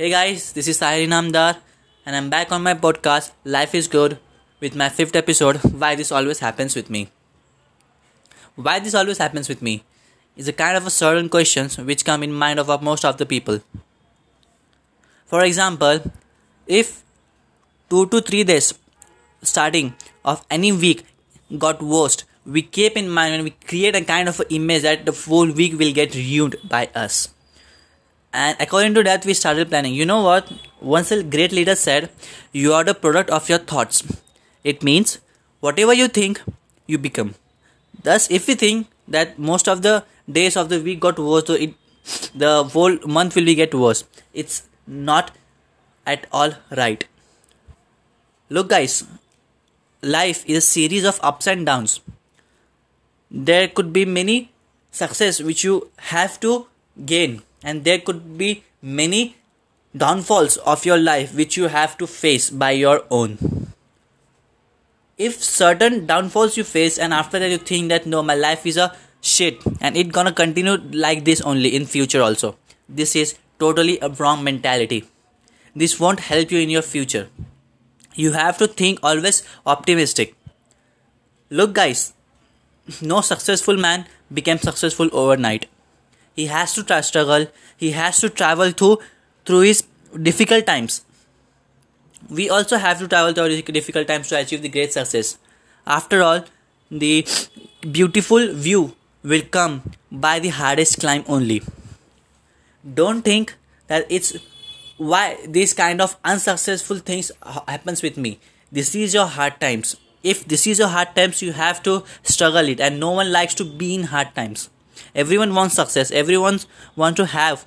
Hey guys, this is Sahil Namdar, and I'm back on my podcast Life is Good with my fifth episode Why This Always Happens with Me. Why this always happens with me is a kind of a certain questions which come in mind of most of the people. For example, if two to three days starting of any week got worst, we keep in mind when we create a kind of image that the whole week will get ruined by us and according to that we started planning. You know what? Once a great leader said you are the product of your thoughts. It means whatever you think you become. Thus if we think that most of the days of the week got worse so it the whole month will be get worse it's not at all right. Look guys life is a series of ups and downs. There could be many success which you have to gain and there could be many downfalls of your life which you have to face by your own. If certain downfalls you face and after that you think that no my life is a shit and it gonna continue like this only in future also this is totally a wrong mentality. This won't help you in your future. You have to think always optimistic. Look guys no successful man became successful overnight he has to try struggle. He has to travel through through his difficult times. We also have to travel through difficult times to achieve the great success. After all the beautiful view will come by the hardest climb only. Don't think that it's why these kind of unsuccessful things happens with me. This is your hard times. If this is your hard times you have to struggle it. And no one likes to be in hard times everyone wants success. Everyone wants to have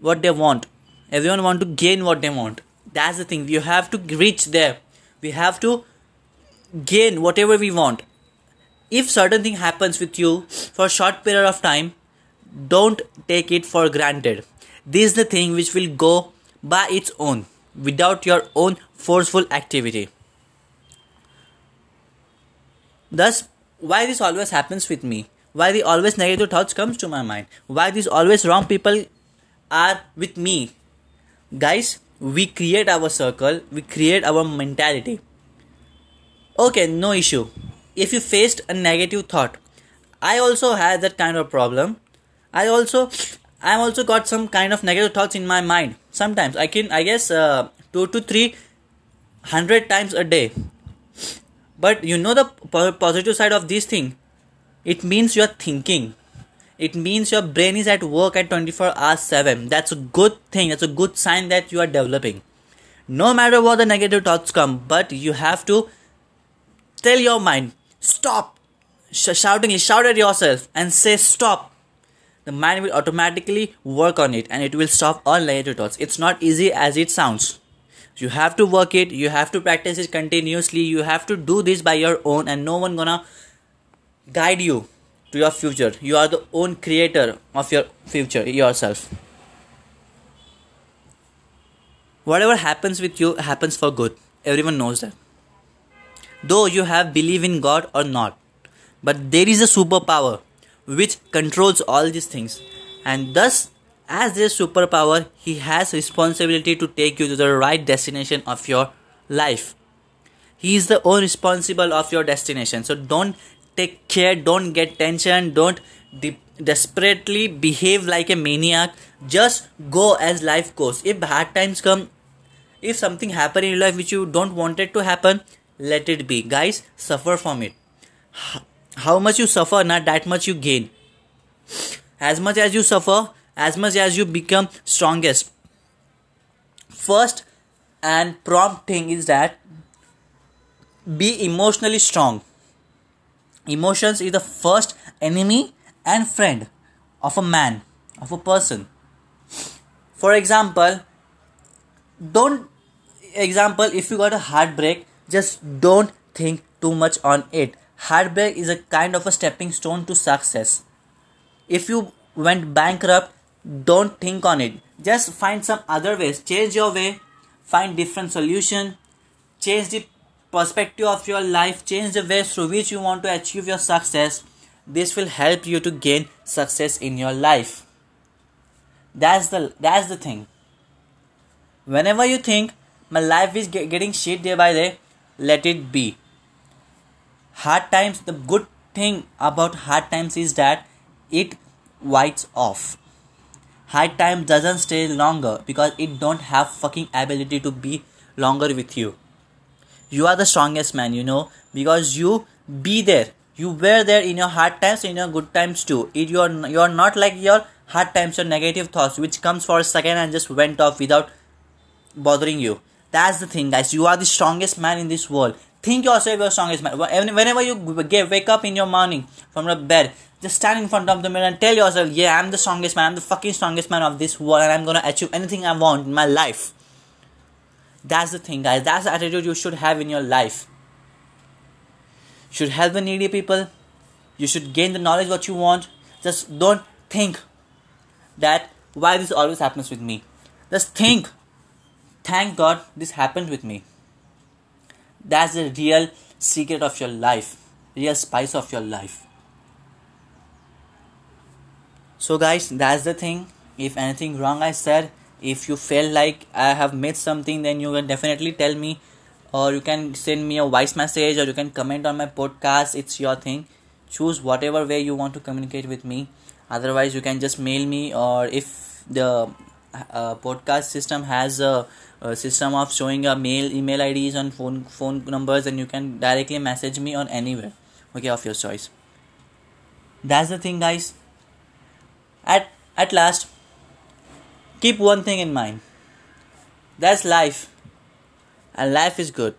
what they want. Everyone want to gain what they want. That's the thing. You have to reach there. We have to gain whatever we want. If certain thing happens with you for a short period of time don't take it for granted. This is the thing which will go by its own without your own forceful activity. Thus why this always happens with me why the always negative thoughts comes to my mind? Why these always wrong people are with me? Guys we create our circle we create our mentality. Okay no issue. If you faced a negative thought i also had that kind of problem. I also i'm also got some kind of negative thoughts in my mind. Sometimes i can i guess uh, 2 to 3 hundred times a day. But you know the positive side of this thing it means you're thinking. It means your brain is at work at 24 hours 7 that's a good thing. That's a good sign that you are developing. No matter what the negative thoughts come but you have to tell your mind stop Sh- shoutingly shout at yourself and say stop. The mind will automatically work on it and it will stop all negative thoughts. It's not easy as it sounds. You have to work it. You have to practice it continuously. You have to do this by your own and no one gonna guide you to your future. You are the own creator of your future yourself. Whatever happens with you happens for good. Everyone knows that. Though you have believe in God or not, but there is a superpower which controls all these things, and thus, as this superpower, he has responsibility to take you to the right destination of your life. He is the own responsible of your destination. So don't take care don't get tension don't de- desperately behave like a maniac. Just go as life goes. If bad times come if something happen in your life which you don't want it to happen let it be. Guys suffer from it. How much you suffer not that much you gain. As much as you suffer as much as you become strongest. First and prompt thing is that be emotionally strong Emotions is the first enemy and friend of a man, of a person. For example, don't example if you got a heartbreak, just don't think too much on it. Heartbreak is a kind of a stepping stone to success. If you went bankrupt, don't think on it. Just find some other ways. Change your way, find different solution, change the perspective of your life, change the way through which you want to achieve your success. This will help you to gain success in your life. That's the that's the thing. Whenever you think my life is get, getting shit day by day, let it be. Hard times, the good thing about hard times is that it whites off. Hard time doesn't stay longer because it don't have fucking ability to be longer with you. You are the strongest man, you know, because you be there. You were there in your hard times, in your good times too. It you're you're not like your hard times or negative thoughts which comes for a second and just went off without bothering you. That's the thing, guys. You are the strongest man in this world. Think yourself your strongest man. Whenever you wake up in your morning from your bed, just stand in front of the mirror and tell yourself, yeah, I'm the strongest man. I'm the fucking strongest man of this world and I'm gonna achieve anything I want in my life. That's the thing, guys. That's the attitude you should have in your life. You should help the needy people. You should gain the knowledge what you want. Just don't think that why this always happens with me. Just think, thank God this happened with me. That's the real secret of your life, real spice of your life. So, guys, that's the thing. If anything wrong I said, if you feel like I have missed something, then you can definitely tell me, or you can send me a voice message, or you can comment on my podcast. It's your thing. Choose whatever way you want to communicate with me otherwise you can just mail me or if the uh, podcast system has a, a, system of showing a mail email ids and phone phone numbers and you can directly message me on anywhere okay of your choice that's the thing guys at at last keep one thing in mind. That's life. And life is good